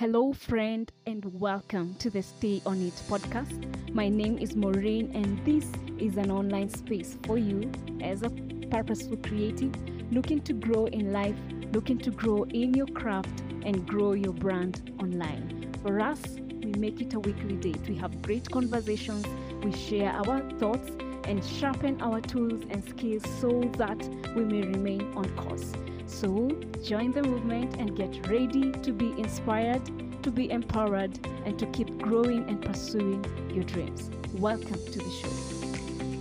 Hello, friend, and welcome to the Stay On It podcast. My name is Maureen, and this is an online space for you as a purposeful creative looking to grow in life, looking to grow in your craft, and grow your brand online. For us, we make it a weekly date. We have great conversations, we share our thoughts, and sharpen our tools and skills so that we may remain on course. So, join the movement and get ready to be inspired, to be empowered, and to keep growing and pursuing your dreams. Welcome to the show.